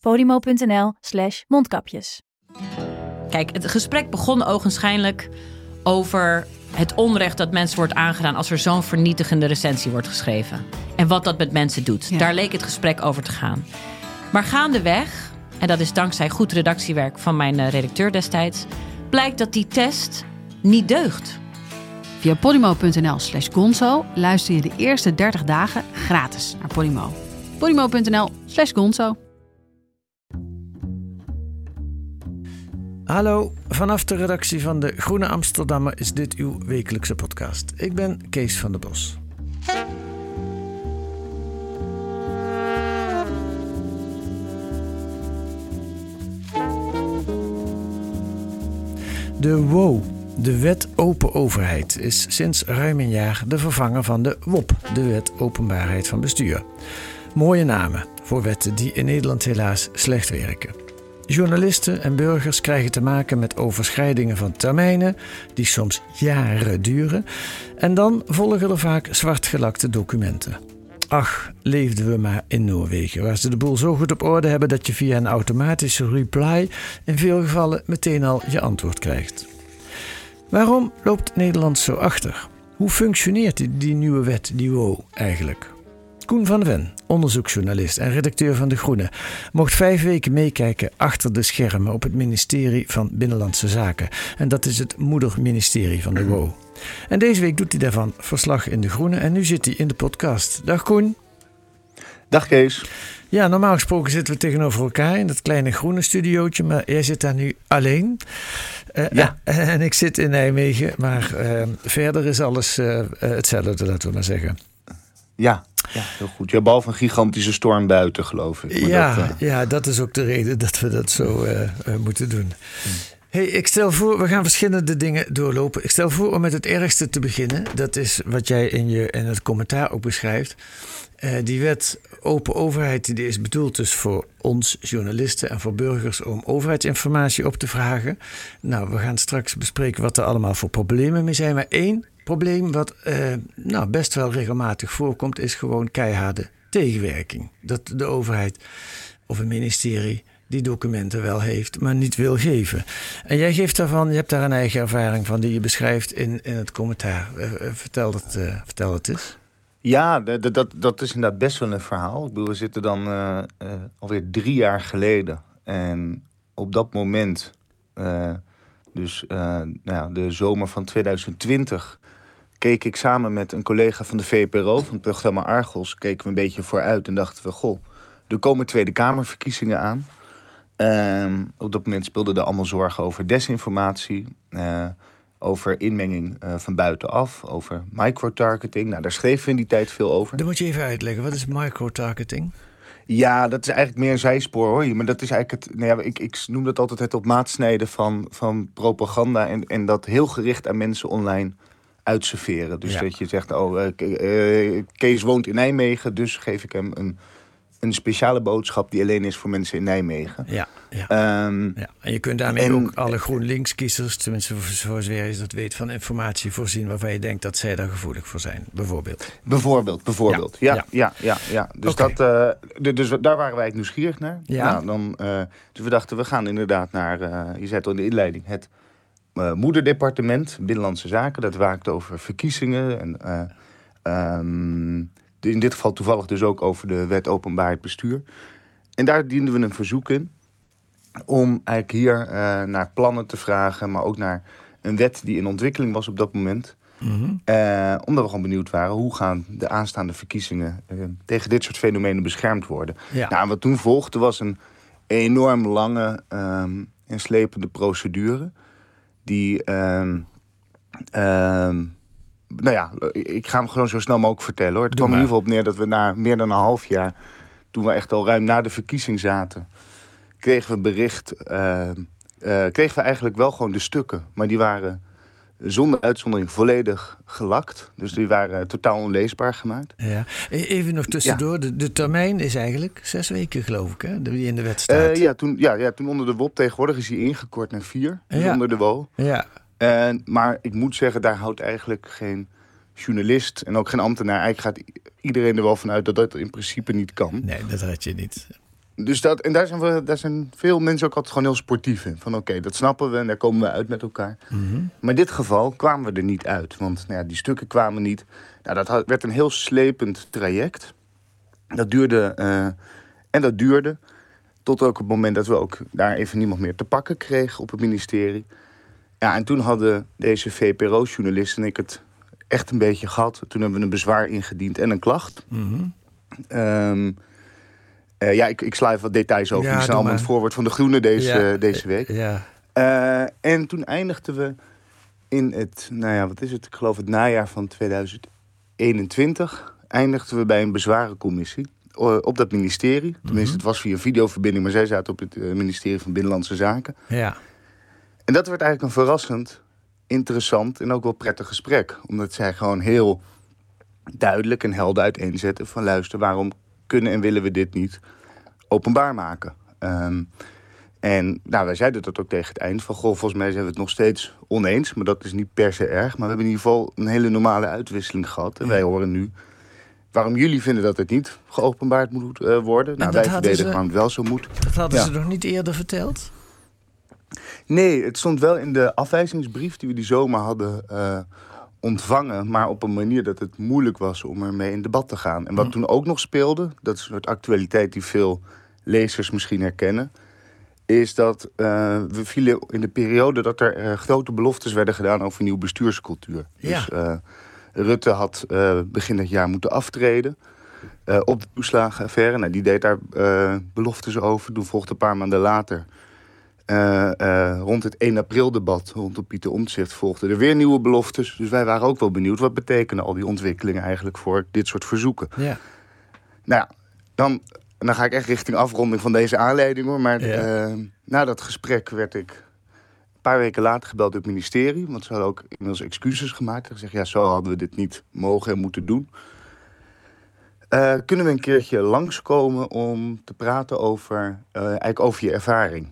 podimo.nl slash mondkapjes. Kijk, het gesprek begon ogenschijnlijk over het onrecht dat mensen wordt aangedaan als er zo'n vernietigende recensie wordt geschreven. En wat dat met mensen doet. Daar leek het gesprek over te gaan. Maar gaandeweg, en dat is dankzij goed redactiewerk van mijn eh, redacteur destijds, blijkt dat die test niet deugt. Via polymo.nl slash gonzo luister je de eerste 30 dagen gratis naar Polymo. polymo.nl slash gonzo. Hallo, vanaf de redactie van de Groene Amsterdammer is dit uw wekelijkse podcast. Ik ben Kees van der Bos. De WO, de Wet Open Overheid, is sinds ruim een jaar de vervanger van de WOP, de Wet Openbaarheid van Bestuur. Mooie namen voor wetten die in Nederland helaas slecht werken. Journalisten en burgers krijgen te maken met overschrijdingen van termijnen, die soms jaren duren, en dan volgen er vaak zwartgelakte documenten. Ach, leefden we maar in Noorwegen, waar ze de boel zo goed op orde hebben dat je via een automatische reply in veel gevallen meteen al je antwoord krijgt. Waarom loopt Nederland zo achter? Hoe functioneert die, nieuwe wet, die eigenlijk? Koen van Ven, onderzoeksjournalist en redacteur van De Groene, mocht vijf weken meekijken achter de schermen op het ministerie van Binnenlandse Zaken. En dat is het moederministerie van de WO. En deze week doet hij daarvan verslag in De Groene en nu zit hij in de podcast. Dag Koen. Dag Kees. Ja, normaal gesproken zitten we tegenover elkaar in dat kleine groene studiootje, maar jij zit daar nu alleen. Uh, Ja. uh, en ik zit in Nijmegen, maar uh, verder is alles hetzelfde, laten we maar zeggen. Ja, ja heel goed. Ja, behalve een gigantische storm buiten, geloof ik. Maar ja, dat, uh, ja, dat is ook de reden dat we dat zo moeten doen. Hey, ik stel voor, we gaan verschillende dingen doorlopen. Ik stel voor om met het ergste te beginnen. Dat is wat jij in, je, in het commentaar ook beschrijft. Uh, die wet open overheid die is bedoeld dus voor ons journalisten en voor burgers om overheidsinformatie op te vragen. Nou, we gaan straks bespreken wat er allemaal voor problemen mee zijn. Maar één probleem wat uh, nou, best wel regelmatig voorkomt is gewoon keiharde tegenwerking. Dat de overheid of een ministerie die documenten wel heeft, maar niet wil geven. En jij geeft daarvan, je hebt daar een eigen ervaring van die je beschrijft in, in het commentaar. Uh, vertel, het, uh, vertel het eens. Ja, dat, dat, dat is inderdaad best wel een verhaal. Ik bedoel, we zitten dan alweer drie jaar geleden. En op dat moment, dus nou ja, de zomer van 2020, keek ik samen met een collega van de VPRO, van het programma Argos, keken we een beetje vooruit en dachten we, goh, er komen Tweede Kamerverkiezingen aan. Um, op dat moment speelden er allemaal zorgen over desinformatie over inmenging uh, van buitenaf, over microtargeting. Nou, daar schreven we in die tijd veel over. Dan moet je even uitleggen, wat is microtargeting? Ja, dat is eigenlijk meer een zijspoor hoor. Maar dat is eigenlijk het. Nou ja, ik, ik noem dat altijd het op maat snijden van, van propaganda. En, en dat heel gericht aan mensen online uitserveren. Dus ja. dat je zegt, oh, uh, Kees woont in Nijmegen, dus geef ik hem een een speciale boodschap die alleen is voor mensen in Nijmegen. Ja, ja. Um, ja. En je kunt daarmee en, ook alle GroenLinks-kiezers, tenminste voor zover je dat weet, van informatie voorzien waarvan je denkt dat zij daar gevoelig voor zijn, bijvoorbeeld. Bijvoorbeeld, bijvoorbeeld. Ja, ja, ja, ja. ja. Dus, okay. dat, uh, dus daar waren wij nieuwsgierig naar. Ja. Nou, dan, uh, dus we dachten, we gaan inderdaad naar, je zei het al in de inleiding, het moederdepartement Binnenlandse Zaken. Dat waakt over verkiezingen en... Um, in dit geval toevallig dus ook over de wet openbaarheid bestuur. En daar dienden we een verzoek in om eigenlijk hier uh, naar plannen te vragen, maar ook naar een wet die in ontwikkeling was op dat moment. Mhm. Mm -hmm. uh, omdat we gewoon benieuwd waren hoe gaan de aanstaande verkiezingen uh, tegen dit soort fenomenen beschermd worden. Ja. Nou, wat toen volgde was een enorm lange en slepende procedure. Die um, um, nou ja, ik ga hem gewoon zo snel mogelijk vertellen hoor. Het Doe kwam in ieder geval op neer dat we na meer dan een half jaar, toen we echt al ruim na de verkiezing zaten, kregen we bericht... eh, eh, kregen we eigenlijk wel gewoon de stukken. Maar die waren zonder uitzondering volledig gelakt. Dus die waren totaal onleesbaar gemaakt. Ja. E- Even nog tussendoor, de, de termijn is eigenlijk zes weken, geloof ik, hè? Die in de wet Eh, staat. ja, toen, ja, ja, toen onder de WOP tegenwoordig is hij ingekort naar vier. Dus Ja. onder de WO. ja. En, maar ik moet zeggen, daar houdt eigenlijk geen journalist en ook geen ambtenaar. Eigenlijk gaat iedereen er wel vanuit dat dat in principe niet kan. Nee, dat red je niet. Dus dat, en daar zijn, we, daar zijn veel mensen ook altijd gewoon heel sportief in. Van oké, dat snappen we en daar komen we uit met elkaar. Maar in dit geval kwamen we er niet uit. Want nou ja, die stukken kwamen niet. Nou, dat had- werd een heel slepend traject. Dat duurde eh, en dat duurde. Tot ook het moment dat we ook daar even niemand meer te pakken kregen op het ministerie. Ja, en toen hadden deze VPRO-journalist en ik het echt een beetje gehad. Toen hebben we een bezwaar ingediend en een klacht. Ehm, eh, ja, ik, ik sla even wat details over. Ja, Die het voorwoord van de Groene deze, Ja, deze week. Ja. Eh, en toen eindigden we in het, nou ja, wat is het? Ik geloof het najaar van 2021. Eindigden we bij een bezwarencommissie eh, op dat ministerie. Tenminste, het was via videoverbinding, maar zij zaten op het eh, ministerie van Binnenlandse Zaken. Ja. En dat werd eigenlijk een verrassend, interessant en ook wel prettig gesprek. Omdat zij gewoon heel duidelijk en helder uiteenzetten van luister, waarom kunnen en willen we dit niet openbaar maken? Ehm, en nou, wij zeiden dat ook tegen het eind van, goh, volgens mij zijn we het nog steeds oneens, maar dat is niet per se erg. Maar we hebben in ieder geval een hele normale uitwisseling gehad. En wij horen nu waarom jullie vinden dat het niet geopenbaard moet eh, worden. Nou, wij verdedigen waarom het wel zo moet. Dat hadden Ja. ze nog niet eerder verteld? Nee, het stond wel in de afwijzingsbrief die we die zomer hadden eh, ontvangen. Maar op een manier dat het moeilijk was om ermee in debat te gaan. En wat toen ook nog speelde, dat is een soort actualiteit die veel lezers misschien herkennen. Is dat eh, we vielen in de periode dat er eh, grote beloftes werden gedaan over nieuwe bestuurscultuur. Ja. Dus eh, Rutte had begin dit jaar moeten aftreden. op de toeslagenaffaire. Nou, die deed daar beloftes over. Toen volgde een paar maanden later eh, eh, rond het 1 april debat rondom Pieter Omtzigt volgden er weer nieuwe beloftes. Dus wij waren ook wel benieuwd wat betekenen al die ontwikkelingen eigenlijk voor dit soort verzoeken. Ja. Nou ja, dan, dan ga ik echt richting afronding van deze aanleiding hoor. Maar Ja. eh, na dat gesprek werd ik een paar weken later gebeld door het ministerie. Want ze hadden ook inmiddels excuses gemaakt. En gezegd, ja, zo hadden we dit niet mogen en moeten doen. Kunnen we een keertje langskomen om te praten over, eigenlijk over je ervaring?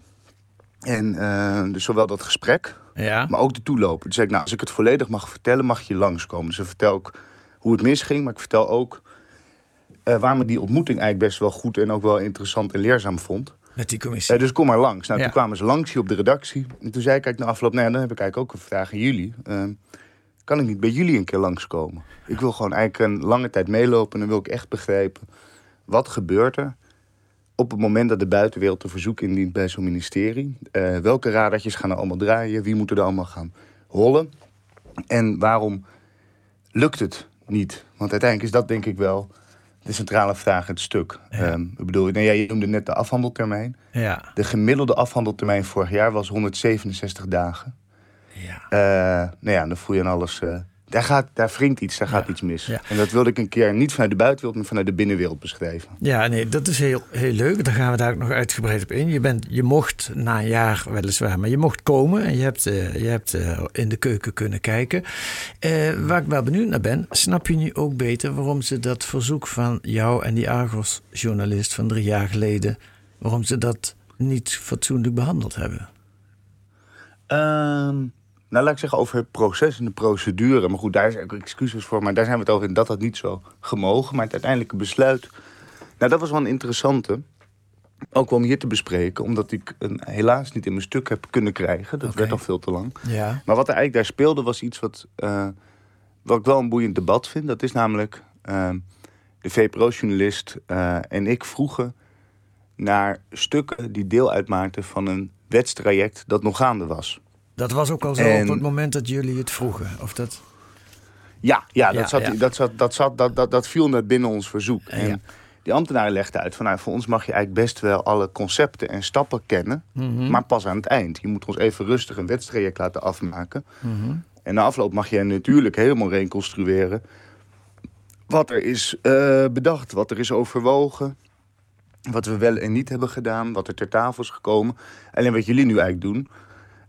En eh, dus zowel dat gesprek, Ja. maar ook de toeloop. Toen zei ik, nou, als ik het volledig mag vertellen, mag je langskomen. Dus ik vertel ook hoe het misging, maar ik vertel ook eh waarom ik die ontmoeting eigenlijk best wel goed en ook wel interessant en leerzaam vond. Met die commissie. Eh, dus kom maar langs. Nou, Ja. toen kwamen ze langs hier op de redactie. En toen zei ik eigenlijk na afloop, nou ja, dan heb ik eigenlijk ook een vraag aan jullie. Eh, kan ik niet bij jullie een keer langskomen? Ik wil gewoon eigenlijk een lange tijd meelopen en dan wil ik echt begrijpen, wat gebeurt er op het moment dat de buitenwereld een verzoek indient bij zo'n ministerie? Eh, welke radartjes gaan er allemaal draaien? Wie moet er allemaal gaan rollen? En waarom lukt het niet? Want uiteindelijk is dat denk ik wel de centrale vraag, het stuk. Ehm, ik bedoel, nou ja, je noemde net de afhandeltermijn. Ja. De gemiddelde afhandeltermijn vorig jaar was 167 dagen. Ja. Eh, nou ja, dan voel je aan alles. eh, daar, gaat, daar wringt iets, daar gaat iets mis. Ja. En dat wilde ik een keer niet vanuit de buitenwereld, maar vanuit de binnenwereld beschrijven. Ja, nee, dat is heel, heel leuk. Daar gaan we daar ook nog uitgebreid op in. Je, bent, je mocht na een jaar weliswaar, maar je mocht komen en je hebt, eh, je hebt eh, in de keuken kunnen kijken. Eh, waar ik wel benieuwd naar ben, snap je nu ook beter waarom ze dat verzoek van jou en die Argos-journalist van drie jaar geleden, waarom ze dat niet fatsoenlijk behandeld hebben? Ehm, nou, laat ik zeggen over het proces en de procedure. Maar goed, daar zijn ook excuses voor. Maar daar zijn we het over in dat dat niet zo gemogen. Maar het uiteindelijke besluit. Nou, dat was wel een interessante. Ook wel om hier te bespreken. Omdat ik een, helaas niet in mijn stuk heb kunnen krijgen. Dat werd al veel te lang. Ja. Maar wat er eigenlijk daar speelde was iets wat, eh, wat ik wel een boeiend debat vind. Dat is namelijk eh, de VPRO-journalist eh, en ik vroegen naar stukken die deel uitmaakten van een wetstraject dat nog gaande was. Dat was ook al zo En- op het moment dat jullie het vroegen. Of dat... Ja, ja, dat, Ja, zat, ja. Dat, zat, dat, zat, dat, dat, dat viel net binnen ons verzoek. Ja. En die ambtenaren legden uit van nou, voor ons mag je eigenlijk best wel alle concepten en stappen kennen, Mhm. maar pas aan het eind. Je moet ons even rustig een wetstraject laten afmaken. Mhm. En na afloop mag je natuurlijk helemaal reconstrueren wat er is eh, bedacht, wat er is overwogen. wat we wel en niet hebben gedaan, wat er ter tafel is gekomen. Alleen wat jullie nu eigenlijk doen,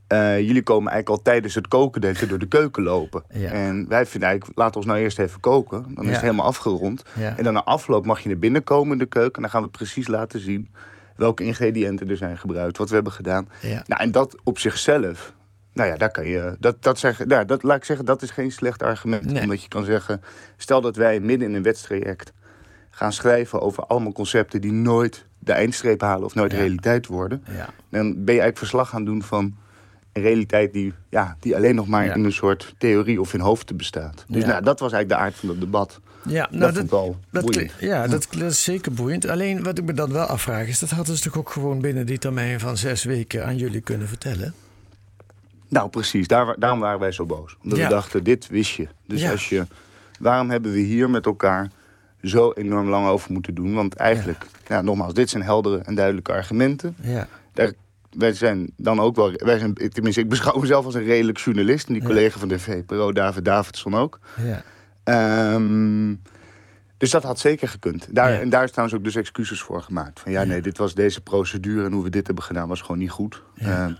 eh, jullie komen eigenlijk al tijdens het koken door de keuken lopen. Ja. En wij vinden eigenlijk, laten we ons nou eerst even koken. Dan is het helemaal afgerond. Ja. En dan na afloop mag je naar binnen komen in de keuken. En dan gaan we precies laten zien welke ingrediënten er zijn gebruikt, wat we hebben gedaan. Nou, en dat op zichzelf, nou ja, daar kan je, dat, dat zeggen, nou, dat laat ik zeggen, dat is geen slecht argument. Nee. Omdat je kan zeggen, stel dat wij midden in een wedstrijd gaan schrijven over allemaal concepten die nooit de eindstreep halen of nooit realiteit worden. Dan ben je eigenlijk verslag gaan doen van een realiteit die, ja, die alleen nog maar Ja. in een soort theorie of in hoofden bestaat. Dus Ja. nou, dat was eigenlijk de aard van het debat. Ja, dat wel dat, boeiend. klinkt- ja, dat, dat is zeker boeiend. Alleen wat ik me dan wel afvraag is, dat hadden ze toch ook gewoon binnen die termijn van zes weken aan jullie kunnen vertellen? Nou, precies. Daar, daarom waren wij zo boos. Omdat we dachten, dit wist je. Dus als je... Waarom hebben we hier met elkaar zo enorm lang over moeten doen? Want eigenlijk, ja. nogmaals, dit zijn heldere en duidelijke argumenten. Ja, Daar, wij zijn dan ook wel... Wij zijn, tenminste, ik beschouw mezelf als een redelijk journalist. En die Ja. collega van de VPRO, David Davidson ook. ja, Ehm, dus dat had zeker gekund. Daar, Ja. En daar is trouwens ook dus excuses voor gemaakt. Van ja, nee, dit was deze procedure en hoe we dit hebben gedaan was gewoon niet goed. Ehm,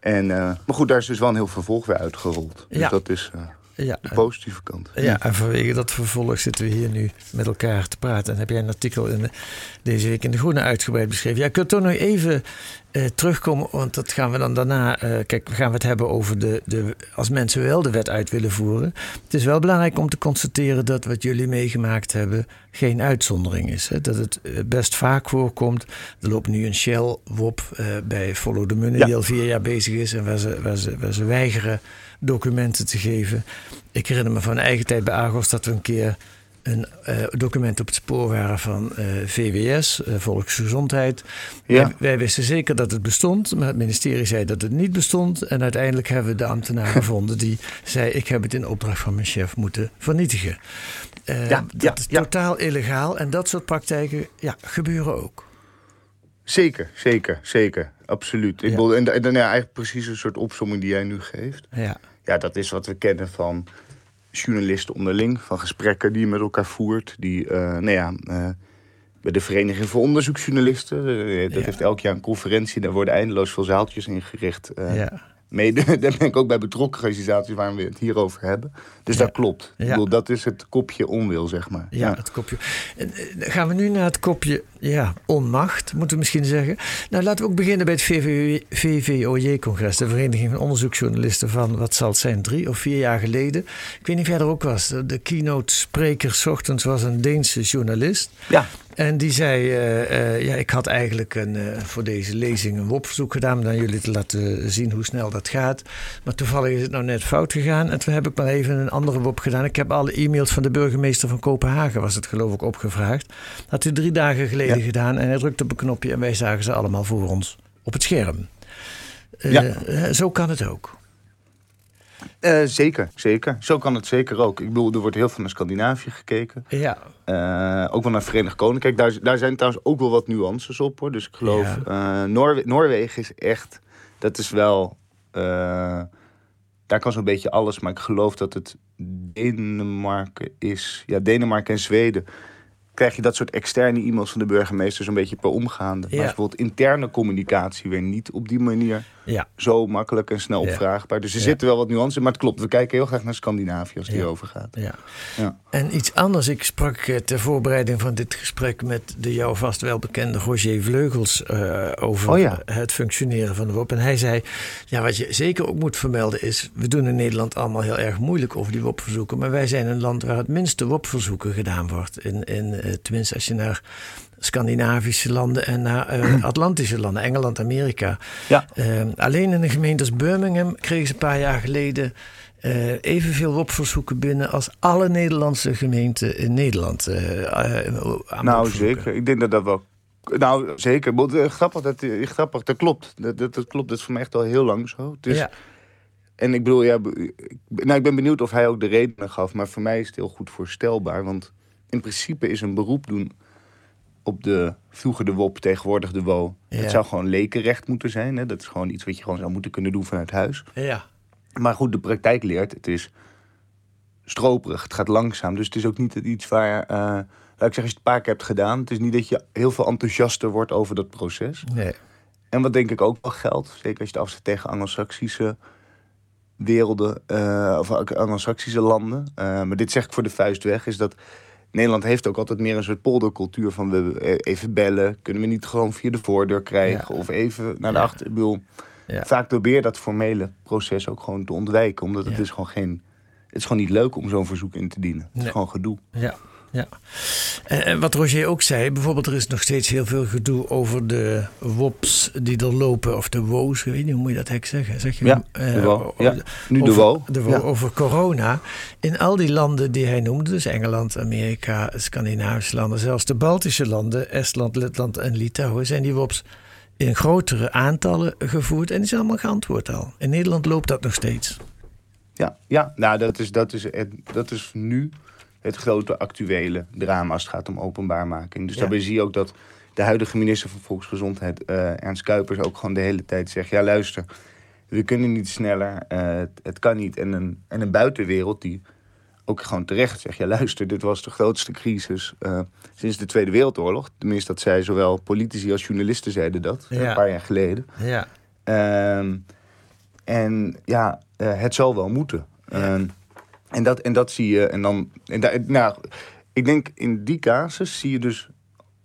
en, eh, maar goed, daar is dus wel een heel vervolg weer uitgerold. Dus dat is eh, ja. de positieve kant. Ja, en vanwege dat vervolg zitten we hier nu met elkaar te praten. En heb jij een artikel in de- deze week in De Groene uitgebreid beschreven. Ja, ik wil toch nog even eh, terugkomen, want dat gaan we dan daarna... eh, kijk, we gaan het hebben over de, de, als mensen wel de wet uit willen voeren. Het is wel belangrijk om te constateren dat wat jullie meegemaakt hebben geen uitzondering is. Hè? Dat het eh, best vaak voorkomt. Er loopt nu een Shell-WOP bij Follow the Money Ja. die al vier jaar bezig is... en waar ze, waar ze, waar ze weigeren documenten te geven. Ik herinner me van eigen tijd bij Argos dat we een keer een eh, document op het spoor waren van eh, VWS, eh, Volksgezondheid. Ja. Wij, wij wisten zeker dat het bestond, maar het ministerie zei dat het niet bestond. En uiteindelijk hebben we de ambtenaar gevonden die zei: Ik heb het in opdracht van mijn chef moeten vernietigen. Ja, dat ja, is ja. totaal illegaal en dat soort praktijken ja, gebeuren ook. Zeker, zeker, zeker. Absoluut. Ik bedoel, en, en dan ja, eigenlijk precies een soort opsomming die jij nu geeft. Ja, Ja, dat is wat we kennen van journalisten onderling. Van gesprekken die je met elkaar voert. Die, eh, nou ja, eh, bij de Vereniging voor Onderzoeksjournalisten. eh, dat Ja. heeft elk jaar een conferentie. Daar worden eindeloos veel zaaltjes ingericht. ja. Mede, daar ben ik ook bij betrokken organisaties waar we het hier over hebben. Dus Ja. dat klopt. Ja. Ik bedoel, dat is het kopje onwil, zeg maar. Ja, het kopje. Gaan we nu naar het kopje ja, onmacht, moeten we misschien zeggen. Nou, laten we ook beginnen bij het VVOJ-congres, de Vereniging van Onderzoeksjournalisten van, wat zal het zijn, drie of vier jaar geleden. Ik weet niet of jij er ook was. De keynote spreker ochtends was een Deense journalist. Ja. En die zei, eh, eh, ja, ik had eigenlijk een, eh, voor deze lezing een WOP-verzoek gedaan... om aan jullie te laten zien hoe snel dat gaat. Maar toevallig is het nou net fout gegaan. En toen heb ik maar even een andere WOP gedaan. Ik heb alle e-mails van de burgemeester van Kopenhagen, was het geloof ik, opgevraagd. Had hij drie dagen geleden Ja. gedaan. En hij drukte op een knopje en wij zagen ze allemaal voor ons op het scherm. Ja. eh, zo kan het ook. Eh, zeker, zeker. Zo kan het zeker ook. Ik bedoel, er wordt heel veel naar Scandinavië gekeken. Ja, ook wel naar Verenigd Koninkrijk. Daar, daar zijn trouwens ook wel wat nuances op hoor. Dus ik geloof, Noorwe- Noorwegen is echt, dat is wel, daar kan zo'n beetje alles. Maar ik geloof dat het Denemarken is. Ja, Denemarken en Zweden. Krijg je dat soort externe e-mails van de burgemeester zo'n beetje per omgaande. Maar Ja. is bijvoorbeeld interne communicatie weer niet op die manier ja. zo makkelijk en snel opvraagbaar. Dus er zitten wel wat nuances. Maar het klopt, we kijken heel graag naar Scandinavië als het hierover gaat. Ja. Ja. En iets anders. Ik sprak eh, ter voorbereiding van dit gesprek met de jou vast wel bekende Roger Vleugels eh, over Oh ja. het functioneren van de WOP. En hij zei: Ja, wat je zeker ook moet vermelden is. We doen in Nederland allemaal heel erg moeilijk over die WOP-verzoeken. Maar wij zijn een land waar het minste WOP-verzoeken gedaan wordt. In, in, eh, tenminste, als je naar Scandinavische landen en naar eh, Atlantische landen, Engeland, Amerika. Ja. Eh, alleen in een gemeente als Birmingham kregen ze een paar jaar geleden eh, evenveel WOP-verzoeken binnen als alle Nederlandse gemeenten in Nederland. aan Nou, zeker. Ik denk dat dat wel. Nou, zeker. Maar, grappig, dat, grappig, dat klopt. Dat, dat, dat klopt. Dat is voor mij echt al heel lang zo. Dus, ja, En ik bedoel, ja, nou, ik ben benieuwd of hij ook de redenen gaf. Maar voor mij is het heel goed voorstelbaar. Want in principe is een beroep doen op de vroeger de WOP, tegenwoordig de WO. Ja. Het zou gewoon lekenrecht moeten zijn. Hè? Dat is gewoon iets wat je gewoon zou moeten kunnen doen vanuit huis. ja, Maar goed, de praktijk leert, het is stroperig, het gaat langzaam. Dus het is ook niet iets waar, uh, laat ik zeggen, als je het een paar keer hebt gedaan, het is niet dat je heel veel enthousiaster wordt over dat proces. Nee. En wat denk ik ook wel geldt, zeker als je het afzet tegen Anglo-Saxische werelden, uh, of Anglo-Saxische landen. Uh, maar dit zeg ik voor de vuist weg, is dat Nederland heeft ook altijd meer een soort poldercultuur van we even bellen, kunnen we niet gewoon via de voordeur krijgen of even naar de achter. Ik bedoel, ja. vaak probeer dat formele proces ook gewoon te ontwijken, omdat het is gewoon geen, het is gewoon niet leuk om zo'n verzoek in te dienen. Het is gewoon gedoe. Ja. Ja. En wat Roger ook zei, bijvoorbeeld er is nog steeds heel veel gedoe over de WOPs die er lopen, of de WO's, weet niet hoe moet je dat hek zeggen? Zeg je, ja, de WO. ja, nu de WO. De WO Over corona. In al die landen die hij noemde, dus Engeland, Amerika, Scandinavische landen, zelfs de Baltische landen, Estland, Letland en Litouwen, zijn die WOPs in grotere aantallen gevoerd en die zijn allemaal geantwoord al. In Nederland loopt dat nog steeds. Ja, ja nou dat is, dat is, dat is nu het grote actuele drama als het gaat om openbaarmaking. Dus daarbij zie je ook dat de huidige minister van Volksgezondheid, uh, Ernst Kuipers, ook gewoon de hele tijd zegt: ja, luister, we kunnen niet sneller, uh, het, het, kan niet. En een, en een buitenwereld die ook gewoon terecht zegt: ja, luister, dit was de grootste crisis uh, sinds de Tweede Wereldoorlog. Tenminste, dat zij zowel politici als journalisten zeiden dat een paar jaar geleden. Ja. Uh, en ja, het zal wel moeten. Ja. En dat, en dat zie je. En dan, en daar, nou, ik denk in die casus zie je dus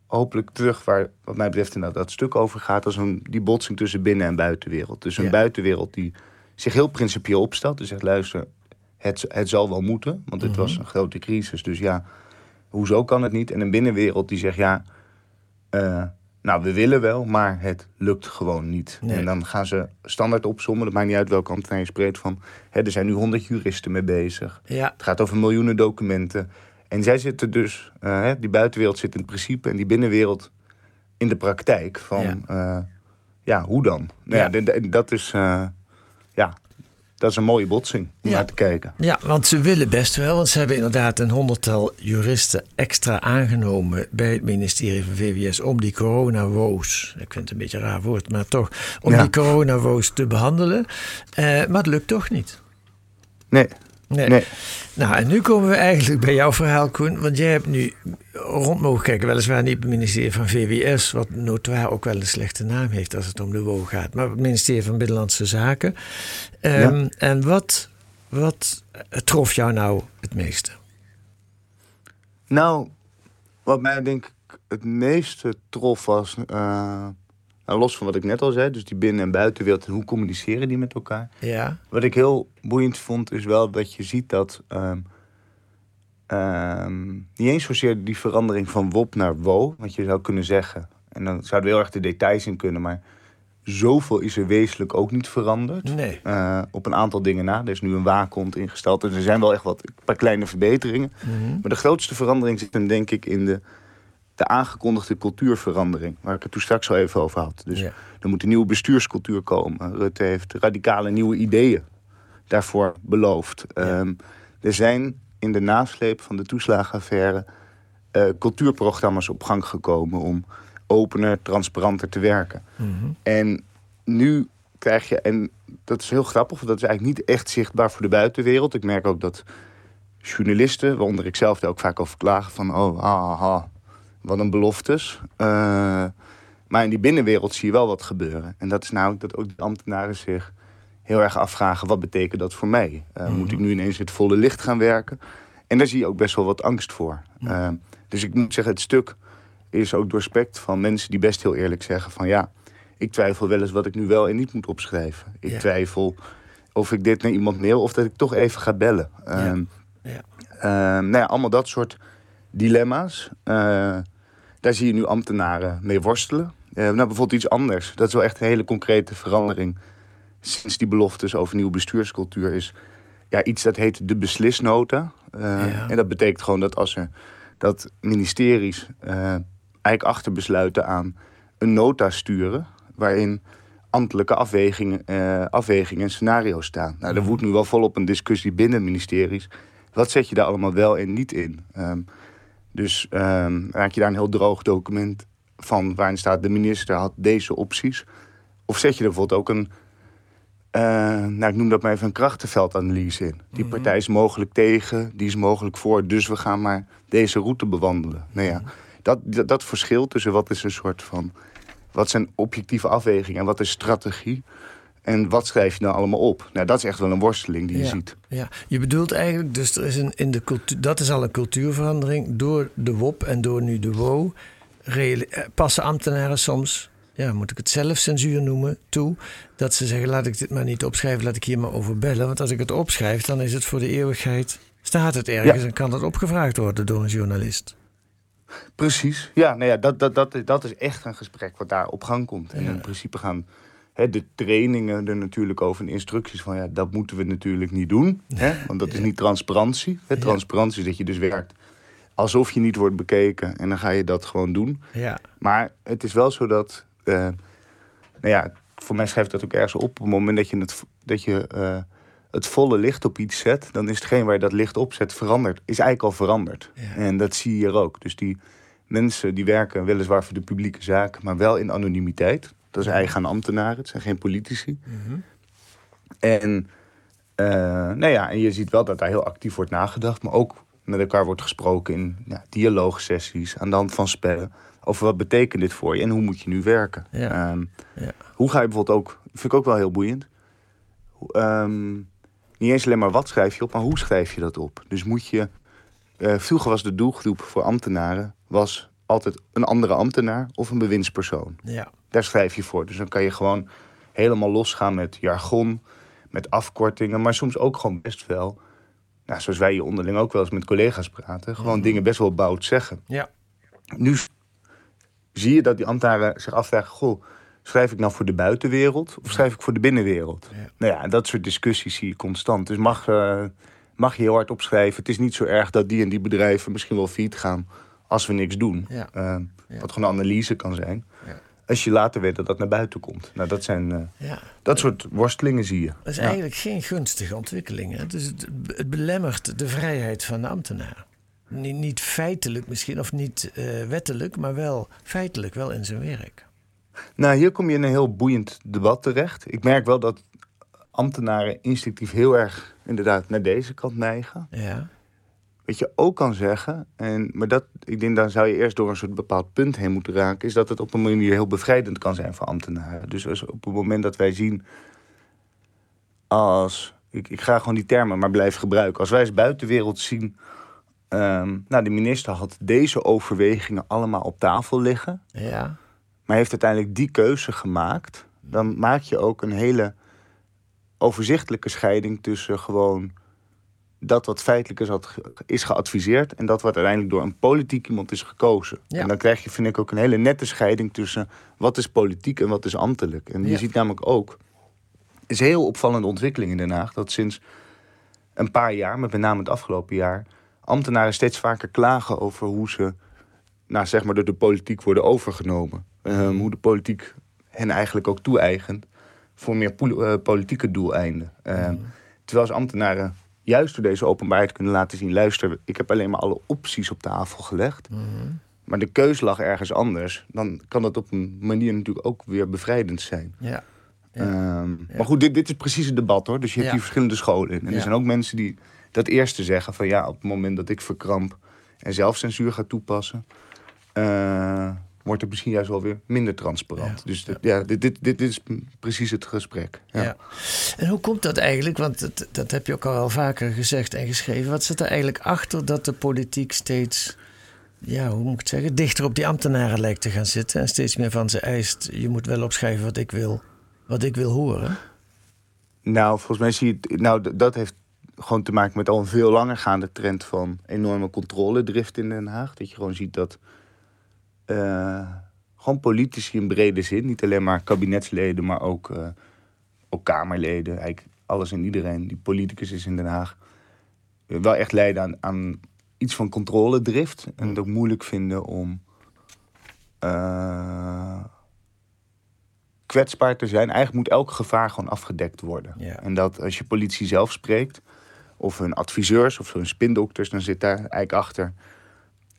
hopelijk terug waar, wat mij betreft, inderdaad dat stuk over gaat. als een, die botsing tussen binnen- en buitenwereld. Dus een buitenwereld die zich heel principieel opstelt. Dus zegt: luister, het, het zal wel moeten. Want mhm. was een grote crisis. Dus ja, hoezo kan het niet? En een binnenwereld die zegt: ja. Uh, nou, we willen wel, maar het lukt gewoon niet. En dan gaan ze standaard opzommen, dat maakt niet uit welke ambtenaar je spreekt, van hè, er zijn nu honderd juristen mee bezig. Ja. Het gaat over miljoenen documenten. En zij zitten dus, uh, die buitenwereld zit in het principe en die binnenwereld in de praktijk. Van ja, uh, ja hoe dan? Nou ja, ja dat is, uh, ja, dat is een mooie botsing om naar te kijken. Ja, want ze willen best wel. Want ze hebben inderdaad een honderdtal juristen extra aangenomen bij het ministerie van VWS om die coronawoos, ik vind het een beetje een raar woord, maar toch, om die coronawoos te behandelen. Uh, maar het lukt toch niet. Nee. Nee. Nou, en nu komen we eigenlijk bij jouw verhaal, Koen. Want jij hebt nu rond mogen kijken, weliswaar niet het ministerie van VWS, wat notoire ook wel een slechte naam heeft als het om de WO gaat, maar het ministerie van Binnenlandse Zaken. Um, En wat, wat trof jou nou het meeste? Nou, wat mij denk ik het meeste trof was. Uh, nou, los van wat ik net al zei, dus die binnen- en buitenwereld en hoe communiceren die met elkaar. Ja. Wat ik heel boeiend vond, is wel dat je ziet dat. Um, um, niet eens zozeer die verandering van WOP naar WO, wat je zou kunnen zeggen. En dan zouden we heel erg de details in kunnen, maar zoveel is er wezenlijk ook niet veranderd. Nee. Uh, op een aantal dingen na. Er is nu een waakhond ingesteld. Dus er zijn wel echt wat een paar kleine verbeteringen. Mm -hmm. Maar de grootste verandering zit hem denk ik in de de aangekondigde cultuurverandering, waar ik het toen straks al even over had. Dus er moet een nieuwe bestuurscultuur komen. Rutte heeft radicale nieuwe ideeën daarvoor beloofd. Ja. Um, er zijn in de nasleep van de toeslagenaffaire uh, cultuurprogramma's op gang gekomen om opener, transparanter te werken. Mm -hmm. En nu krijg je, en dat is heel grappig, want dat is eigenlijk niet echt zichtbaar voor de buitenwereld. Ik merk ook dat journalisten, waaronder ik zelf, daar ook vaak over klagen van, oh, ah, wat een beloftes. Uh, maar in die binnenwereld zie je wel wat gebeuren. En dat is namelijk dat ook de ambtenaren zich heel erg afvragen: wat betekent dat voor mij? Uh, mm-hmm. Moet ik nu ineens het volle licht gaan werken? En daar zie je ook best wel wat angst voor. Mm-hmm. Uh, dus ik moet zeggen, het stuk is ook doorspekt van mensen die best heel eerlijk zeggen: van ja, ik twijfel wel eens wat ik nu wel en niet moet opschrijven. Ik yeah. twijfel of ik dit naar iemand mail of dat ik toch even ga bellen. Yeah. Yeah. nou ja, allemaal dat soort dilemma's. Daar zie je nu ambtenaren mee worstelen. Uh, nou, bijvoorbeeld iets anders. Dat is wel echt een hele concrete verandering. Sinds die beloftes over nieuwe bestuurscultuur is ja, iets dat heet de beslisnota. Uh, ja. En dat betekent gewoon dat als er dat ministeries uh, eigenlijk achterbesluiten aan een nota sturen. waarin ambtelijke afwegingen, afwegingen en scenario's staan. Nou, er woedt nu wel volop een discussie binnen ministeries. Wat zet je daar allemaal wel en niet in? Um, dus um, raak je daar een heel droog document van waarin staat de minister had deze opties. Of zet je er bijvoorbeeld ook een, Uh, nou, ik noem dat maar even een krachtenveldanalyse in. Die Mhm. partij is mogelijk tegen, die is mogelijk voor, dus we gaan maar deze route bewandelen. Nou ja, dat, dat, dat verschil tussen wat is een soort van. Wat zijn objectieve afwegingen en wat is strategie? En wat schrijf je nou allemaal op? Nou, dat is echt wel een worsteling die je Ja. ziet. Ja, je bedoelt eigenlijk, dus er is een, in de cultuur, dat is al een cultuurverandering. Door de WOP en door nu de WO eh, passen ambtenaren soms, ja, moet ik het zelfcensuur noemen, toe. Dat ze zeggen, laat ik dit maar niet opschrijven, laat ik hier maar over bellen. Want als ik het opschrijf, dan is het voor de eeuwigheid, staat het ergens Ja. en kan het opgevraagd worden door een journalist. Precies. Ja, nou ja, dat, dat, dat, dat is echt een gesprek wat daar op gang komt. En Ja. in principe gaan hè, de trainingen er natuurlijk over en instructies van ja, dat moeten we natuurlijk niet doen. Hè? Want dat is niet transparantie. Hè? Transparantie is dat je dus werkt alsof je niet wordt bekeken en dan ga je dat gewoon doen. Ja, Maar het is wel zo dat, eh, nou ja, voor mij schrijft dat ook ergens op. Op het moment dat je het, dat je, eh, het volle licht op iets zet, dan is hetgeen waar je dat licht op zet veranderd. Is eigenlijk al veranderd. Ja. En dat zie je hier ook. Dus die mensen die werken weliswaar voor de publieke zaak, maar wel in anonimiteit. Dat is eigen aan ambtenaren, het zijn geen politici. En, eh, nou ja, en je ziet wel dat daar heel actief wordt nagedacht, maar ook met elkaar wordt gesproken in ja, dialoogsessies, aan de hand van spellen. Over wat betekent dit voor je en hoe moet je nu werken. Ja. Ehm, Ja. Hoe ga je bijvoorbeeld ook, vind ik ook wel heel boeiend. Ehm, niet eens alleen maar wat schrijf je op, maar hoe schrijf je dat op? Dus moet je, eh, vroeger was de doelgroep voor ambtenaren was altijd een andere ambtenaar of een bewindspersoon. ja, Daar schrijf je voor. Dus dan kan je gewoon helemaal losgaan met jargon, met afkortingen, maar soms ook gewoon best wel, nou, zoals wij hier onderling ook wel eens met collega's praten, gewoon dingen best wel bout zeggen. ja, Nu zie je dat die ambtenaren zich afvragen: goh, schrijf ik nou voor de buitenwereld of schrijf ik voor de binnenwereld? Ja. Nou ja, en dat soort discussies zie je constant. Dus mag, eh, mag je heel hard opschrijven. Het is niet zo erg dat die en die bedrijven misschien wel failliet gaan als we niks doen. Ja. Eh, Ja. Wat gewoon een analyse kan zijn. Als je later weet dat dat naar buiten komt. Nou, dat zijn eh, ja. dat soort worstelingen zie je. Dat is Ja. eigenlijk geen gunstige ontwikkeling. Hè? Dus het, het belemmert de vrijheid van de ambtenaar. Niet, niet feitelijk misschien, of niet eh, wettelijk, maar wel feitelijk, wel in zijn werk. Nou, hier kom je in een heel boeiend debat terecht. Ik merk wel dat ambtenaren instinctief heel erg inderdaad naar deze kant neigen. Ja, Wat je ook kan zeggen, en, maar dat, ik denk dan zou je eerst door een soort bepaald punt heen moeten raken, is dat het op een manier heel bevrijdend kan zijn voor ambtenaren. Dus als op het moment dat wij zien als, ik, ik ga gewoon die termen maar blijven gebruiken, als wij als buitenwereld zien, ehm, nou de minister had deze overwegingen allemaal op tafel liggen, ja, maar heeft uiteindelijk die keuze gemaakt, dan maak je ook een hele overzichtelijke scheiding tussen gewoon dat wat feitelijk is, had, is geadviseerd en dat wat uiteindelijk door een politiek iemand is gekozen. Ja. En dan krijg je, vind ik, ook een hele nette scheiding tussen wat is politiek en wat is ambtelijk. En je ziet namelijk ook, het is een heel opvallende ontwikkeling in Den Haag, dat sinds een paar jaar, met name het afgelopen jaar, ambtenaren steeds vaker klagen over hoe ze, nou zeg maar, door de politiek worden overgenomen. Ehm, hoe de politiek hen eigenlijk ook toe-eigent voor meer eh, politieke doeleinden. Ehm, Terwijl ze ambtenaren juist door deze openbaarheid kunnen laten zien: luister, ik heb alleen maar alle opties op tafel gelegd. Maar de keus lag ergens anders. Dan kan dat op een manier natuurlijk ook weer bevrijdend zijn. ja. Ehm, Maar goed, dit, dit is precies het debat hoor. Dus je hebt Ja. hier verschillende scholen in. En Ja. er zijn ook mensen die dat eerste zeggen: van ja, op het moment dat ik verkramp en zelfcensuur ga toepassen, eh, wordt het misschien juist wel weer minder transparant. Ja. Dus dit- ja, dit, dit, dit is precies het gesprek. Ja. Ja. En hoe komt dat eigenlijk? Want dat, dat heb je ook al wel vaker gezegd en geschreven. Wat zit er eigenlijk achter dat de politiek steeds, ja, hoe moet ik het zeggen, dichter op die ambtenaren lijkt te gaan zitten en steeds meer van ze eist: je moet wel opschrijven wat ik wil, wat ik wil horen. Nou, volgens mij zie je... het- Nou, dat heeft gewoon te maken met al een veel langer gaande trend van enorme controledrift in Den Haag. Dat je gewoon ziet dat eh, gewoon politici in brede zin, niet alleen maar kabinetsleden, maar ook, eh, ook Kamerleden, eigenlijk alles en iedereen die politicus is in Den Haag, eh, wel echt lijden aan, aan iets van controledrift. En het ook moeilijk vinden om kwetsbaar te zijn. Eigenlijk moet elk gevaar gewoon afgedekt worden. En dat als je politie zelf spreekt, of hun adviseurs of hun spindokters, dan zit daar eigenlijk achter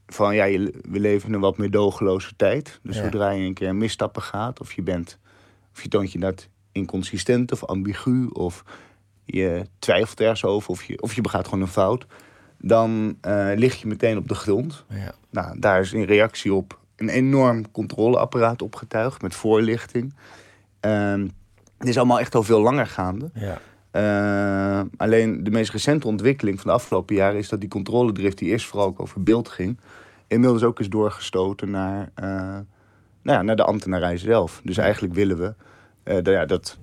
van ja, we leven in een wat meer dogeloze tijd. Dus Ja. zodra je een keer misstappen gaat, of je bent, of je toont je dat inconsistent of ambigu of je twijfelt ergens over of je, of je begaat gewoon een fout, dan uh, lig je meteen op de grond. Ja. Nou, daar is in reactie op een enorm controleapparaat opgetuigd met voorlichting. Ehm, het is allemaal echt al veel langer gaande. Ja. Uh, alleen de meest recente ontwikkeling van de afgelopen jaren is dat die controledrift, die eerst vooral ook over beeld ging, inmiddels ook is doorgestoten naar, uh, nou ja, naar de ambtenarij zelf. Dus eigenlijk willen we uh, de, ja, dat.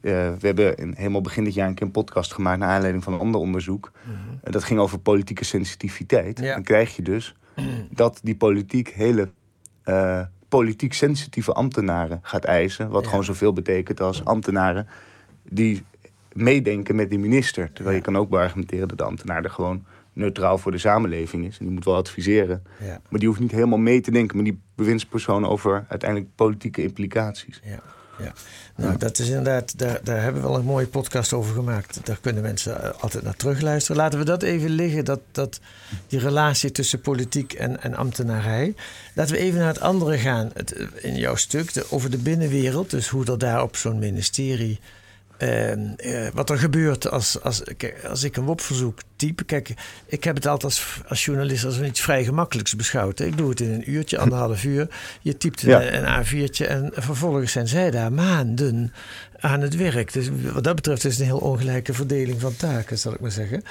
we hebben in, helemaal begin dit jaar een keer een podcast gemaakt naar aanleiding van een ander onderzoek. Mhm. dat ging over politieke sensitiviteit. Ja. Dan krijg je dus dat die politiek hele politiek sensitieve ambtenaren gaat eisen. Wat Ja. gewoon zoveel betekent als ambtenaren die meedenken met de minister. Terwijl je kan ook beargumenteren dat de ambtenaar er gewoon neutraal voor de samenleving is. En die moet wel adviseren. Ja. Maar die hoeft niet helemaal mee te denken met die bewindspersoon over uiteindelijk politieke implicaties. Ja, ja. Nou, dat is inderdaad, daar, daar hebben we wel een mooie podcast over gemaakt. Daar kunnen mensen eh, altijd naar terugluisteren. Laten we dat even liggen, dat, dat, die relatie tussen politiek en, en ambtenarij. Laten we even naar het andere gaan. Het, eh, in jouw stuk, de, over de binnenwereld. Dus hoe er daar op zo'n ministerie... eh, eh, wat er gebeurt als, als, kijk, als ik een WOP-verzoek type. Kijk, ik heb het altijd als, als journalist als iets vrij gemakkelijks beschouwd. hè. Ik doe het in een uurtje, anderhalf uur. Je typt Ja. een, een A4'tje en vervolgens zijn zij daar maanden aan het werk. Dus wat dat betreft is het een heel ongelijke verdeling van taken, zal ik maar zeggen.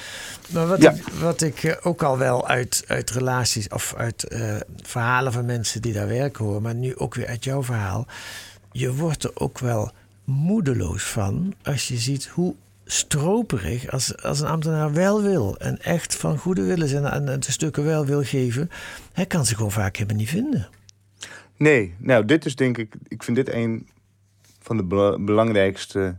Maar wat Ja. ik, wat ik eh, ook al wel uit, uit relaties of uit eh, verhalen van mensen die daar werken hoor, maar nu ook weer uit jouw verhaal. Je wordt er ook wel moedeloos van als je ziet hoe stroperig, als, als een ambtenaar wel wil en echt van goede wil is en, en de stukken wel wil geven, hij kan ze gewoon vaak helemaal niet vinden. Nee, nou, dit is denk ik. Ik vind dit een van de bela- belangrijkste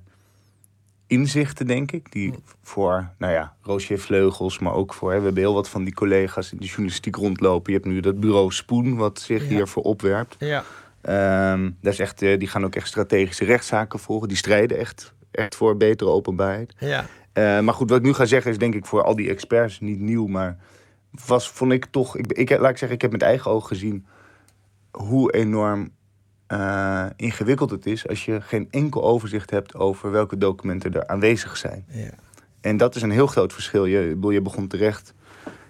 inzichten, denk ik. Die voor, nou ja, Roosje Vleugels, maar ook voor. Hè, we hebben heel wat van die collega's in de journalistiek rondlopen. Je hebt nu dat bureau Spoen, wat zich Ja. hiervoor opwerpt. Ja. Dat is echt, eh, die gaan ook echt strategische rechtszaken volgen. Die strijden echt, echt voor betere openbaarheid. Ja. Eh, maar goed, wat ik nu ga zeggen is denk ik voor al die experts niet nieuw. Maar was, vond ik toch... Ik, ik, laat ik zeggen, ik heb met eigen ogen gezien hoe enorm eh, ingewikkeld het is... als je geen enkel overzicht hebt over welke documenten er aanwezig zijn. Ja. En dat is een heel groot verschil. Je, je begon terecht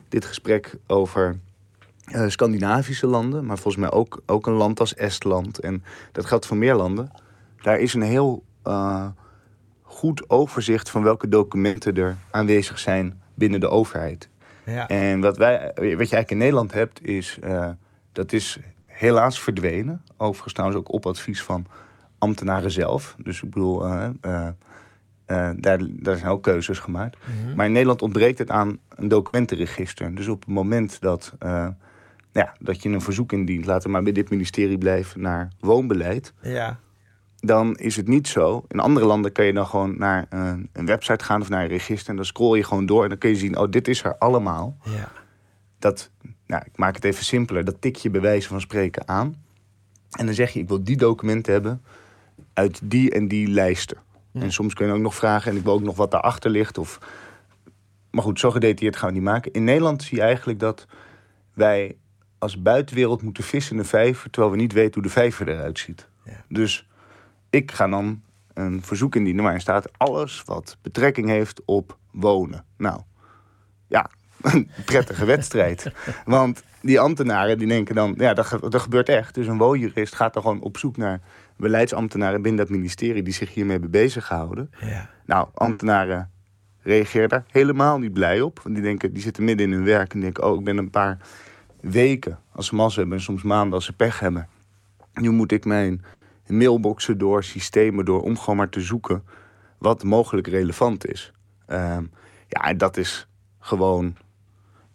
dit gesprek over eh, Scandinavische landen... maar volgens mij ook, ook een land als Estland. En dat geldt voor meer landen. Daar is een heel eh, goed overzicht van welke documenten er aanwezig zijn binnen de overheid. Ja. En wat, wij, wat je eigenlijk in Nederland hebt, is eh, dat is helaas verdwenen. Overigens trouwens ook op advies van ambtenaren zelf. Dus ik bedoel, daar, daar zijn ook keuzes gemaakt. Maar in Nederland ontbreekt het aan een documentenregister. Dus op het moment dat, ja, dat je een verzoek indient, laten we maar bij dit ministerie blijven, naar woonbeleid Ja. dan is het niet zo. In andere landen kan je dan gewoon naar een, een website gaan of naar een register. En dan scroll je gewoon door en dan kun je zien, oh, dit is er allemaal. Ja. Dat, nou, ik maak het even simpeler. Dat tik je bij wijze van spreken aan. En dan zeg je, ik wil die documenten hebben uit die en die lijsten. En soms kun je ook nog vragen, en ik wil ook nog wat daarachter ligt. Of... Maar goed, zo gedetailleerd gaan we niet maken. In Nederland zie je eigenlijk dat wij als buitenwereld moeten vissen in de vijver... terwijl we niet weten hoe de vijver eruit ziet. Ja. Dus ik ga dan een verzoek indienen waarin staat alles wat betrekking heeft op wonen. Nou, ja, een prettige wedstrijd. Want die ambtenaren die denken dan, ja, dat, ge- dat gebeurt echt. Dus een woonjurist gaat dan gewoon op zoek naar beleidsambtenaren binnen dat ministerie die zich hiermee hebben bezig gehouden. Ja. Nou, ambtenaren reageren daar helemaal niet blij op. Want die denken, die zitten midden in hun werk en denken, oh, ik ben een paar weken als ze mazzel hebben en soms maanden als ze pech hebben. Nu moet ik mijn mailboxen door, systemen door, om gewoon maar te zoeken wat mogelijk relevant is. Ehm, ja, en dat is gewoon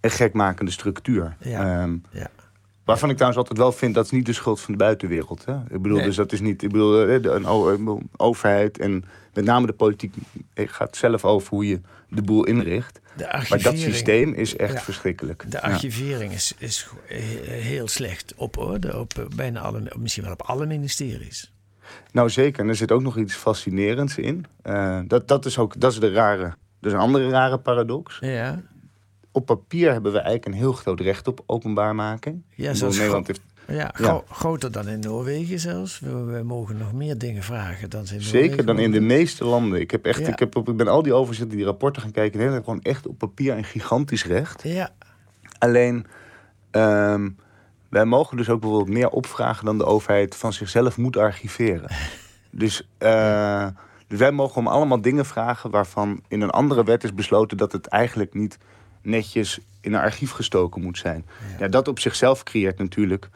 een gekmakende structuur. Ja. Ehm, Ja. Waarvan ik trouwens altijd wel vind, dat is niet de schuld van de buitenwereld. Hè? Ik bedoel, Nee. dus dat is niet, ik bedoel, eh, een, overheid en met name de politiek eh, gaat zelf over hoe je de boel inricht. De Maar dat systeem is echt Ja. verschrikkelijk. De Ja. archivering is, is heel slecht op, hoor. De- op eh, bijna alle, misschien wel op alle ministeries. Nou zeker, en er zit ook nog iets fascinerends in. Dat, dat is ook dat is de rare, dat is een andere rare paradox. Ja. Op papier hebben we eigenlijk een heel groot recht op openbaarmaking. Ja, zoals Nederland heeft Ja, gro- groter dan in Noorwegen zelfs. We, we mogen nog meer dingen vragen dan ze in Noorwegen Zeker dan in de meeste landen. Ik, heb echt, Ja. ik, heb op, ik ben al die overzichten, die rapporten gaan kijken. En heb gewoon echt op papier een gigantisch recht. Ja, Alleen, ehm, wij mogen dus ook bijvoorbeeld meer opvragen dan de overheid van zichzelf moet archiveren. Dus, eh, dus wij mogen om allemaal dingen vragen waarvan in een andere wet is besloten dat het eigenlijk niet netjes in een archief gestoken moet zijn. Ja, dat op zichzelf creëert natuurlijk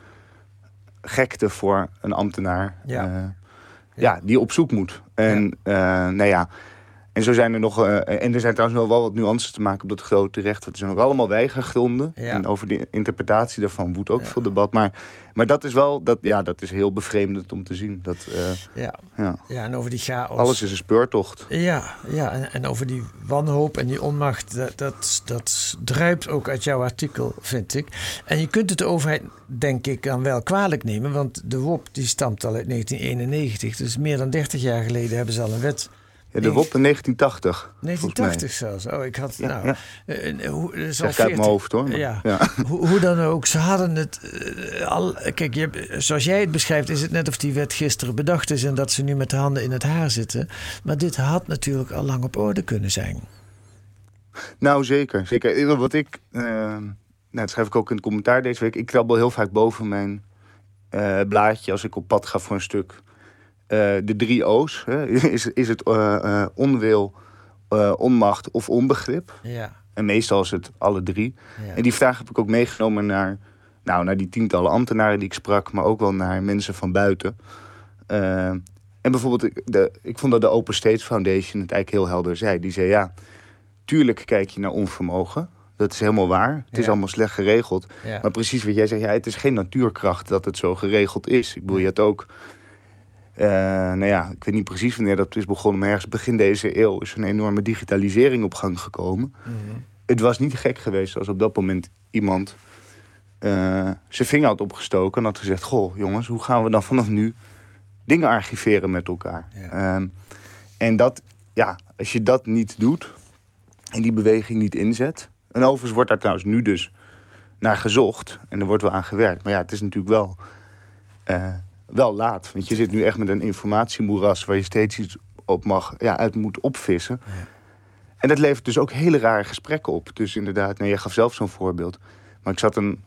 gekte voor een ambtenaar. Ja. eh, ja, die op zoek moet. En eh, nou ja, en zo zijn er nog. eh, en er zijn trouwens nog wel wat nuances te maken op dat grote recht. Er zijn ook allemaal weigergronden. Ja. En over de interpretatie daarvan woedt ook veel debat. Maar, maar dat is wel, dat, ja, dat is heel bevreemdend om te zien. Dat, eh, ja. ja. ja, en over die chaos. Alles is een speurtocht. Ja, ja en, en over die wanhoop en die onmacht, dat, dat, dat druipt ook uit jouw artikel, vind ik. En je kunt het de overheid, denk ik, dan wel kwalijk nemen, want de WOP die stamt al uit 1991. Dus meer dan 30 jaar geleden hebben ze al een wet. Ja, de WOP in 1980. volgens mij. 1980 zelfs. Oh, ik had. Ja, nou, ja. eh, eh, hoe, dat is al Zeg ik uit mijn 40 hoofd hoor. maar- Ja. ja. Hoe, hoe dan ook, ze hadden het eh, al. Kijk, je, zoals jij het beschrijft, is het net of die wet gisteren bedacht is en dat ze nu met de handen in het haar zitten. Maar dit had natuurlijk al lang op orde kunnen zijn. Nou, zeker. zeker. Wat ik, eh, nou, dat schrijf ik ook in het commentaar deze week. Ik krabbel heel vaak boven mijn eh, blaadje als ik op pad ga voor een stuk. Eh, de drie O's. Hè. Is, is het eh, eh, onwil, onmacht of onbegrip? Ja. En meestal is het alle drie. ja. En die vraag heb ik ook meegenomen naar, nou, naar die tientallen ambtenaren die ik sprak, maar ook wel naar mensen van buiten. En bijvoorbeeld, ik- de, ik vond dat de Open States Foundation het eigenlijk heel helder zei. Die zei, ja, tuurlijk kijk je naar onvermogen. Dat is helemaal waar. Het is allemaal slecht geregeld. ja. Maar precies wat jij zegt, ja, het is geen natuurkracht dat het zo geregeld is. Ik bedoel, je had ook... eh, nou ja, ik weet niet precies wanneer dat is begonnen, maar ergens begin deze eeuw is een enorme digitalisering op gang gekomen Mhm. het was niet gek geweest als op dat moment iemand eh, zijn vinger had opgestoken en had gezegd: Goh, jongens, hoe gaan we dan vanaf nu dingen archiveren met elkaar? Ja. Ehm, en dat, ja, als je dat niet doet en die beweging niet inzet. En overigens wordt daar trouwens nu dus naar gezocht en er wordt wel aan gewerkt. Maar ja, het is natuurlijk wel, eh, wel laat. Want je zit nu echt met een informatiemoeras waar je steeds iets op mag, ja, uit moet opvissen. Ja. En dat levert dus ook hele rare gesprekken op. Dus inderdaad, nee, jij gaf zelf zo'n voorbeeld. Maar ik zat een.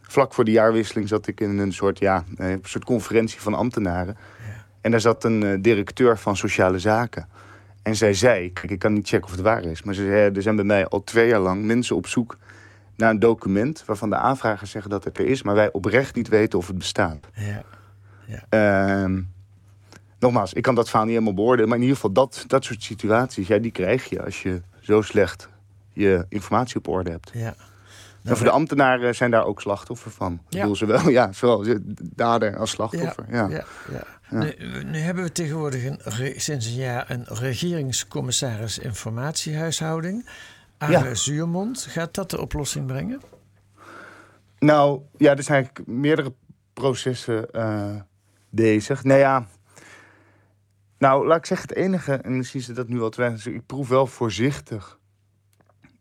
Vlak voor de jaarwisseling zat ik in een soort, ja, eh, een soort conferentie van ambtenaren. Ja. En daar zat een eh, directeur van sociale zaken. En zij zei, kijk, ik kan niet checken of het waar is. Maar ze zei, er zijn bij mij al twee jaar lang mensen op zoek naar een document... waarvan de aanvragers zeggen dat het er is... maar wij oprecht niet weten of het bestaat. ja. Ehm, nogmaals, ik kan dat verhaal niet helemaal beoordelen... maar in ieder geval dat, dat soort situaties, ja, die krijg je... als je zo slecht je informatie op orde hebt. ja. en voor de ambtenaren zijn daar ook slachtoffer van. Ik Ja. bedoel, zowel, ja, zowel dader als slachtoffer. Ja, Ja, ja. Nu, nu hebben we tegenwoordig een, sinds een jaar een regeringscommissaris informatiehuishouding. Ja. Zuurmond, gaat dat de oplossing brengen? Nou, ja, er zijn eigenlijk meerdere processen eh, bezig. Nou ja, nou, laat ik zeggen, het enige, en misschien is dat nu wel te dus ik proef wel voorzichtig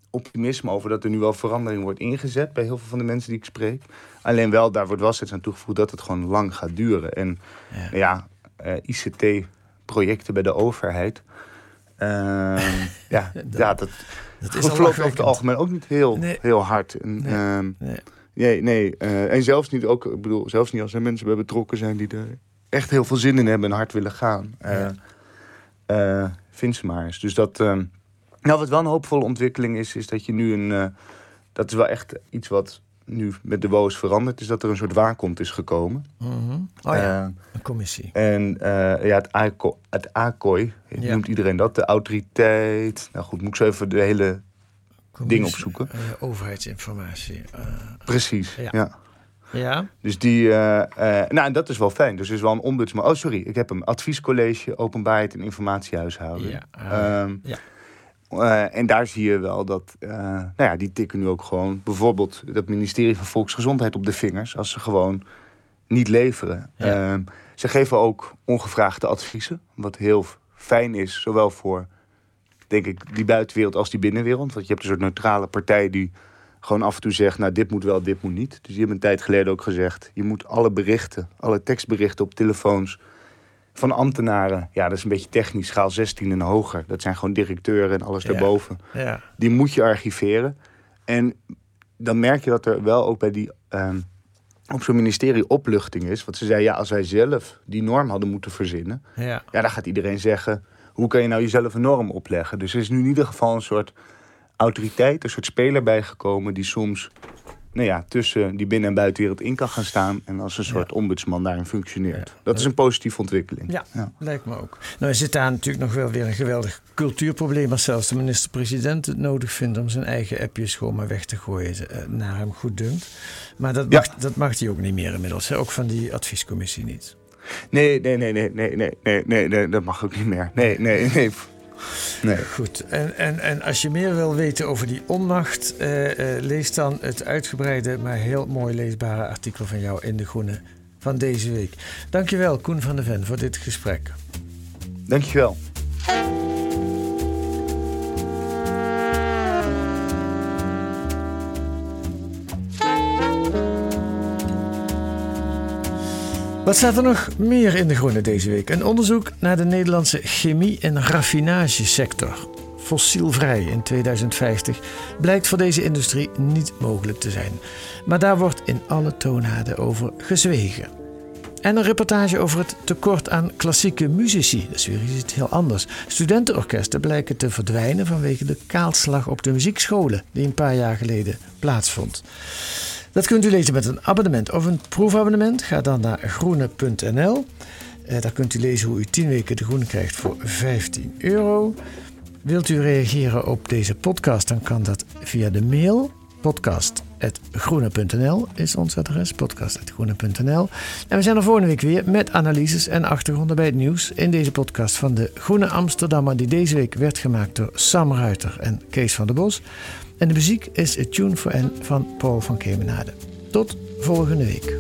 optimisme over dat er nu wel verandering wordt ingezet bij heel veel van de mensen die ik spreek. Alleen wel, daar wordt wel steeds aan toegevoegd dat het gewoon lang gaat duren. En Ja. nou ja, eh, ICT-projecten bij de overheid. ehm, ja, ja, dat, Dat dat verloopt over het algemeen ook niet heel, Nee. heel hard. En, Nee. ehm, Nee. Nee, nee. eh, en zelfs niet ook, ik bedoel, zelfs niet als er mensen bij betrokken zijn die er echt heel veel zin in hebben en hard willen gaan. Eh Ja. eh, vind ze maar eens. Dus dat. ehm, nou, wat wel een hoopvolle ontwikkeling is, is dat je nu een. dat is wel echt iets wat nu met de WO's veranderd is, dat er een soort waakhond is gekomen. Mhm. Oh ja, Eh, een commissie. en eh, ja, het, ACO, het ACOI, Ja. noemt iedereen dat, de autoriteit. Nou goed, moet ik zo even de hele. Commissie, opzoeken. eh, overheidsinformatie. Precies. Ja. ja. ja, Dus die, nou, en dat is wel fijn. Dus is wel een ombudsman. Oh, sorry, ik heb hem. Adviescollege, openbaarheid en informatiehuishouding. Ja, Ehm, ja. Eh, en daar zie je wel dat, eh, nou ja, die tikken nu ook gewoon bijvoorbeeld het ministerie van Volksgezondheid op de vingers als ze gewoon niet leveren. Ja. Ehm, ze geven ook ongevraagde adviezen, wat heel fijn is, zowel voor, denk ik, die buitenwereld als die binnenwereld. Want je hebt een soort neutrale partij die gewoon af en toe zegt, nou dit moet wel, dit moet niet. Dus die hebben een tijd geleden ook gezegd, je moet alle berichten, alle tekstberichten op telefoons van ambtenaren, ja dat is een beetje technisch, schaal 16 en hoger. Dat zijn gewoon directeuren en alles Ja. daarboven. Ja. Die moet je archiveren. En dan merk je dat er wel ook bij die ehm, op zo'n ministerie opluchting is. Want ze zei, ja, als wij zelf die norm hadden moeten verzinnen, Ja. ja, dan gaat iedereen zeggen: hoe kan je nou jezelf een norm opleggen? Dus er is nu in ieder geval een soort autoriteit, een soort speler bijgekomen die soms nou ja, tussen die binnen- en buitenwereld in kan gaan staan. En als een soort ombudsman daarin functioneert. Dat is een positieve ontwikkeling. Ja, lijkt me ook. Nou zit daar natuurlijk nog wel weer een geweldig cultuurprobleem. Als zelfs de minister-president het nodig vindt om zijn eigen appjes gewoon maar weg te gooien. Eh, naar hem goed dunkt. Maar dat mag, dat mag hij ook niet meer inmiddels. Ook van die adviescommissie niet. Nee, nee, nee, nee, nee, nee, nee, nee, dat mag ook niet meer. Nee, nee, nee. Nee. Goed, en, en, en als je meer wil weten over die onmacht... eh, lees dan het uitgebreide, maar heel mooi leesbare artikel van jou in De Groene van deze week. Dankjewel, Koen van de Ven, voor dit gesprek. Dankjewel. Wat staat er nog meer in De Groene deze week? Een onderzoek naar de Nederlandse chemie- en raffinagesector. Fossielvrij in 2050 blijkt voor deze industrie niet mogelijk te zijn. Maar daar wordt in alle toonaarden over gezwegen. En een reportage over het tekort aan klassieke muzici. Dat is weer iets heel anders. Studentenorkesten blijken te verdwijnen vanwege de kaalslag op de muziekscholen die een paar jaar geleden plaatsvond. Dat kunt u lezen met een abonnement of een proefabonnement. Ga dan naar groene.nl. Eh, daar kunt u lezen hoe u 10 weken de groene krijgt voor 15 euro. Wilt u reageren op deze podcast, dan kan dat via de mail. Podcast.groene.nl is ons adres. Podcast.groene.nl. En we zijn er volgende week weer met analyses en achtergronden bij het nieuws. In deze podcast van de Groene Amsterdammer, die deze week werd gemaakt door Sam Ruiter en Kees van der Bos. En de muziek is A Tune for N van Paul van Kemenade. Tot volgende week.